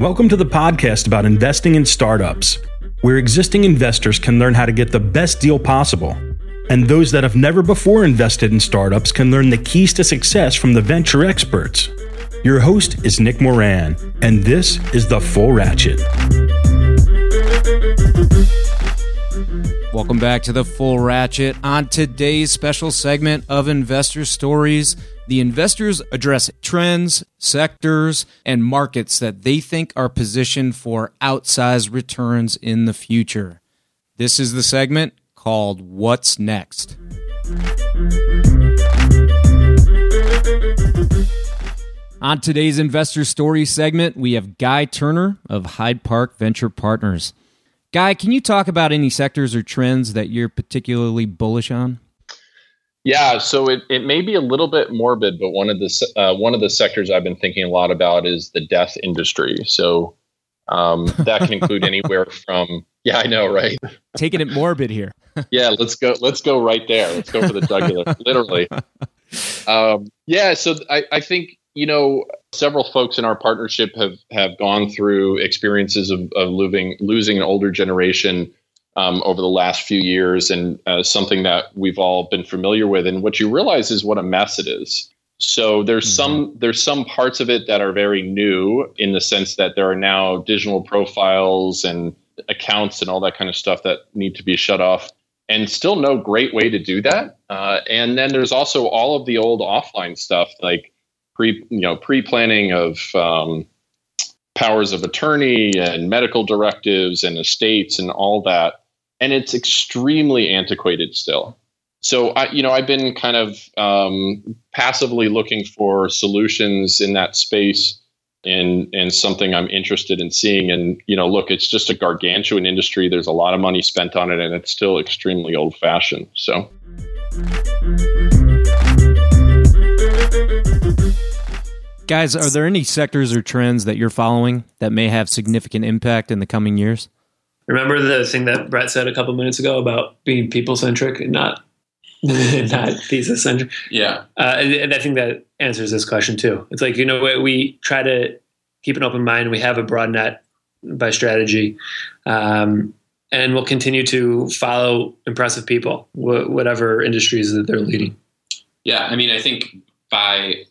Welcome to the podcast about investing in startups, where existing investors can learn how to get the best deal possible. And those that have never before invested in startups can learn the keys to success from the venture experts. Your host is Nick Moran, and this is The Full Ratchet. Welcome back to the Full Ratchet. On today's special segment of Investor Stories, the investors address trends, sectors, and markets that they think are positioned for outsized returns in the future. This is the segment called What's Next. On today's Investor Story segment, we have Guy Turner of Hyde Park Venture Partners. Guy, can you talk about any sectors or trends that you're particularly bullish on? Yeah, so it, it may be a little bit morbid, but one of the uh, one of the sectors I've been thinking a lot about is the death industry. So um, that can include anywhere from yeah, I know, right? Taking it morbid here. yeah, let's go. Let's go right there. Let's go for the jugular, literally. Um, yeah, so I, I think you know several folks in our partnership have have gone through experiences of, of losing losing an older generation um, over the last few years and uh, something that we've all been familiar with. And what you realize is what a mess it is. So there's mm-hmm. some there's some parts of it that are very new in the sense that there are now digital profiles and accounts and all that kind of stuff that need to be shut off and still no great way to do that. Uh, and then there's also all of the old offline stuff like pre you know pre planning of um, powers of attorney and medical directives and estates and all that and it's extremely antiquated still. So I, you know, I've been kind of um, passively looking for solutions in that space, and and something I'm interested in seeing. And you know, look, it's just a gargantuan industry. There's a lot of money spent on it, and it's still extremely old fashioned. So. Guys, are there any sectors or trends that you're following that may have significant impact in the coming years? Remember the thing that Brett said a couple minutes ago about being people centric and not not thesis centric. Yeah, uh, and, and, I think that answers this question too. It's like you know we try to keep an open mind. We have a broad net by strategy, um, and we'll continue to follow impressive people, wh- whatever industries that they're leading. Yeah, I mean, I think by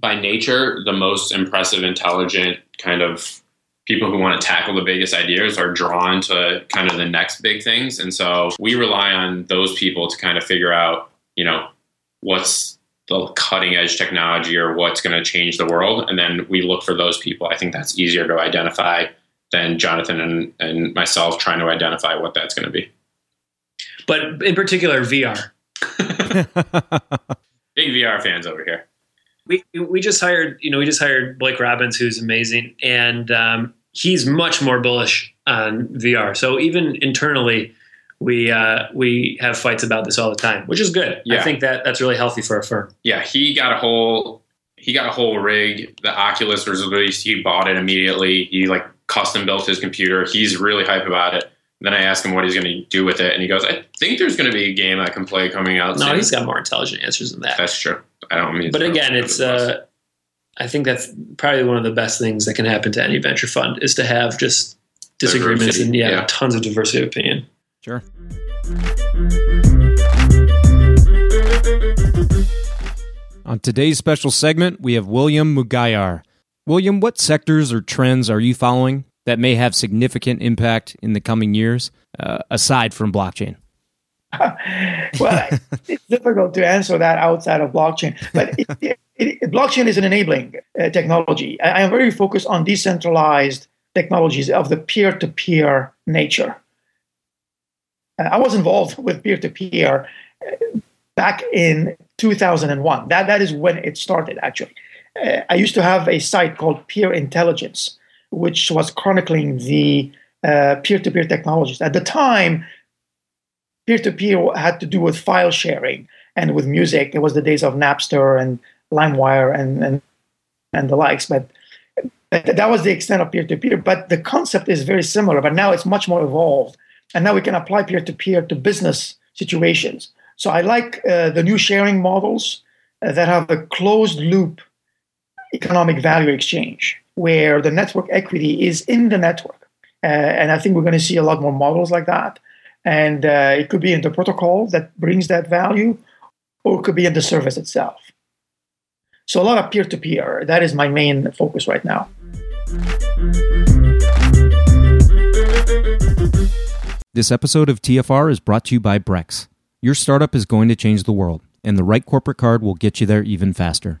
by nature, the most impressive, intelligent kind of people who want to tackle the biggest ideas are drawn to kind of the next big things. And so we rely on those people to kind of figure out, you know, what's the cutting edge technology or what's going to change the world. And then we look for those people. I think that's easier to identify than Jonathon and, and myself trying to identify what that's going to be. But in particular, VR. Big VR fans over here. We, we just hired, you know, we just hired Blake Robbins, who's amazing. And um, he's much more bullish on VR. So even internally, we uh, we have fights about this all the time, which is good. Yeah. I think that that's really healthy for a firm. Yeah, he got a whole he got a whole rig. The Oculus was released. He bought it immediately. He like custom built his computer. He's really hype about it. Then I ask him what he's going to do with it, and he goes, "I think there's going to be a game I can play coming out." No, soon. he's got more intelligent answers than that. That's true. I don't mean. But again, it's uh, I think that's probably one of the best things that can happen to any venture fund is to have just disagreements diversity. and yeah, yeah, tons of diversity of opinion. Sure. On today's special segment, we have William Mougayar. William, what sectors or trends are you following that may have significant impact in the coming years, uh, aside from blockchain? well, it's difficult to answer that outside of blockchain, but it, it, it, blockchain is an enabling uh, technology. I, I, am very focused on decentralized technologies of the peer-to-peer nature. Uh, I was involved with peer-to-peer uh, back in 2001. That that is when it started. Actually, uh, I used to have a site called Peer Intelligence, which was chronicling the uh, peer-to-peer technologies. At the time, peer-to-peer had to do with file sharing and with music. It was the days of Napster and LimeWire and and, and the likes. But that was the extent of peer-to-peer. But the concept is very similar. But now it's much more evolved, and now we can apply peer-to-peer to business situations. So I like uh, the new sharing models that have a closed-loop economic value exchange, where the network equity is in the network. Uh, and I think we're going to see a lot more models like that. And uh, it could be in the protocol that brings that value, or it could be in the service itself. So a lot of peer-to-peer. That is my main focus right now. This episode of TFR is brought to you by Brex. Your startup is going to change the world, and the right corporate card will get you there even faster.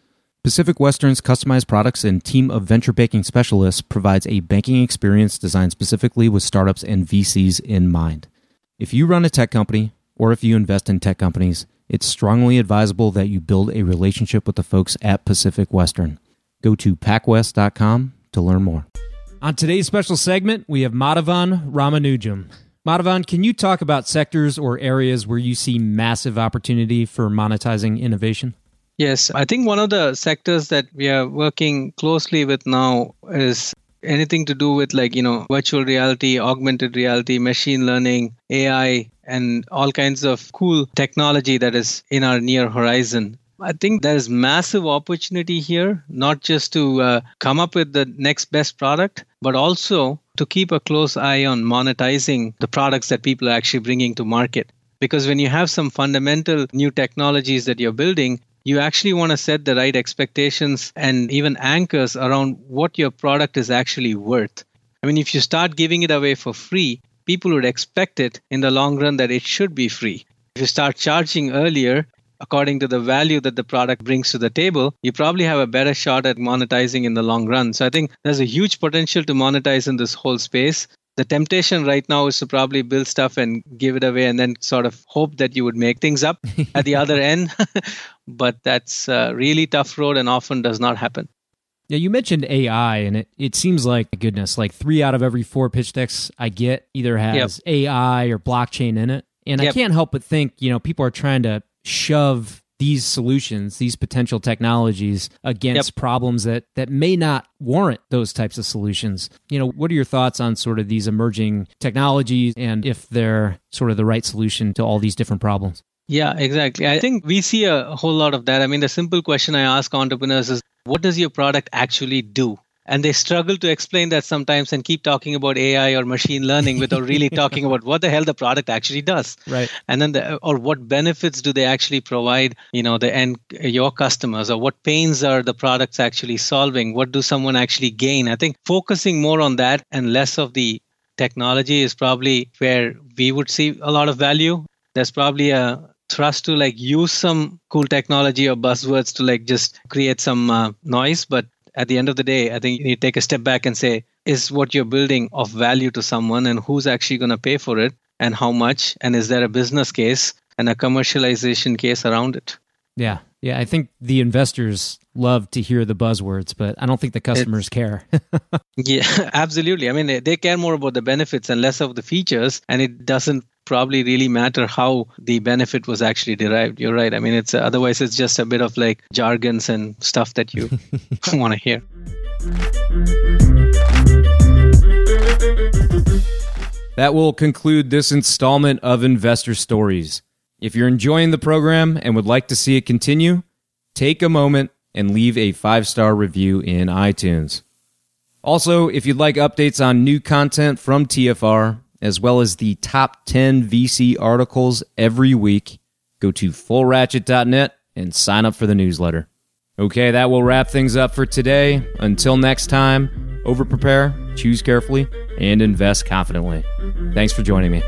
Pacific Western's customized products and team of venture banking specialists provides a banking experience designed specifically with startups and VCs in mind. If you run a tech company or if you invest in tech companies, it's strongly advisable that you build a relationship with the folks at Pacific Western. Go to pacwest.com to learn more. On today's special segment, we have Madhavan Ramanujam. Madhavan, can you talk about sectors or areas where you see massive opportunity for monetizing innovation? Yes, I think one of the sectors that we are working closely with now is anything to do with like, you know, virtual reality, augmented reality, machine learning, AI, and all kinds of cool technology that is in our near horizon. I think there is massive opportunity here, not just to uh, come up with the next best product, but also to keep a close eye on monetizing the products that people are actually bringing to market. Because when you have some fundamental new technologies that you're building, you actually want to set the right expectations and even anchors around what your product is actually worth. I mean, if you start giving it away for free, people would expect it in the long run that it should be free. If you start charging earlier, according to the value that the product brings to the table, you probably have a better shot at monetizing in the long run. So I think there's a huge potential to monetize in this whole space the temptation right now is to probably build stuff and give it away and then sort of hope that you would make things up at the other end but that's a really tough road and often does not happen yeah, you mentioned AI, and it, it seems like goodness, like three out of every four pitch decks I get either has yep. AI or blockchain in it, and yep. I can't help but think, you know, people are trying to shove these solutions, these potential technologies against yep. problems that that may not warrant those types of solutions. You know, what are your thoughts on sort of these emerging technologies and if they're sort of the right solution to all these different problems? Yeah, exactly. I think we see a whole lot of that. I mean, the simple question I ask entrepreneurs is what does your product actually do? And they struggle to explain that sometimes and keep talking about AI or machine learning without really talking about what the hell the product actually does. Right. And then the, or what benefits do they actually provide, you know, the end your customers or what pains are the products actually solving? What do someone actually gain? I think focusing more on that and less of the technology is probably where we would see a lot of value. There's probably a thrust to like use some cool technology or buzzwords to like just create some uh, noise but at the end of the day, I think you need to take a step back and say, is what you're building of value to someone and who's actually going to pay for it and how much? And is there a business case and a commercialization case around it? Yeah. Yeah, I think the investors love to hear the buzzwords, but I don't think the customers care. yeah, absolutely. I mean, they care more about the benefits and less of the features, and it doesn't probably really matter how the benefit was actually derived. You're right. I mean, it's otherwise it's just a bit of like jargons and stuff that you want to hear. That will conclude this installment of Investor Stories. If you're enjoying the program and would like to see it continue, take a moment and leave a five star review in iTunes. Also, if you'd like updates on new content from TFR, as well as the top 10 VC articles every week, go to fullratchet.net and sign up for the newsletter. Okay, that will wrap things up for today. Until next time, over prepare, choose carefully, and invest confidently. Thanks for joining me.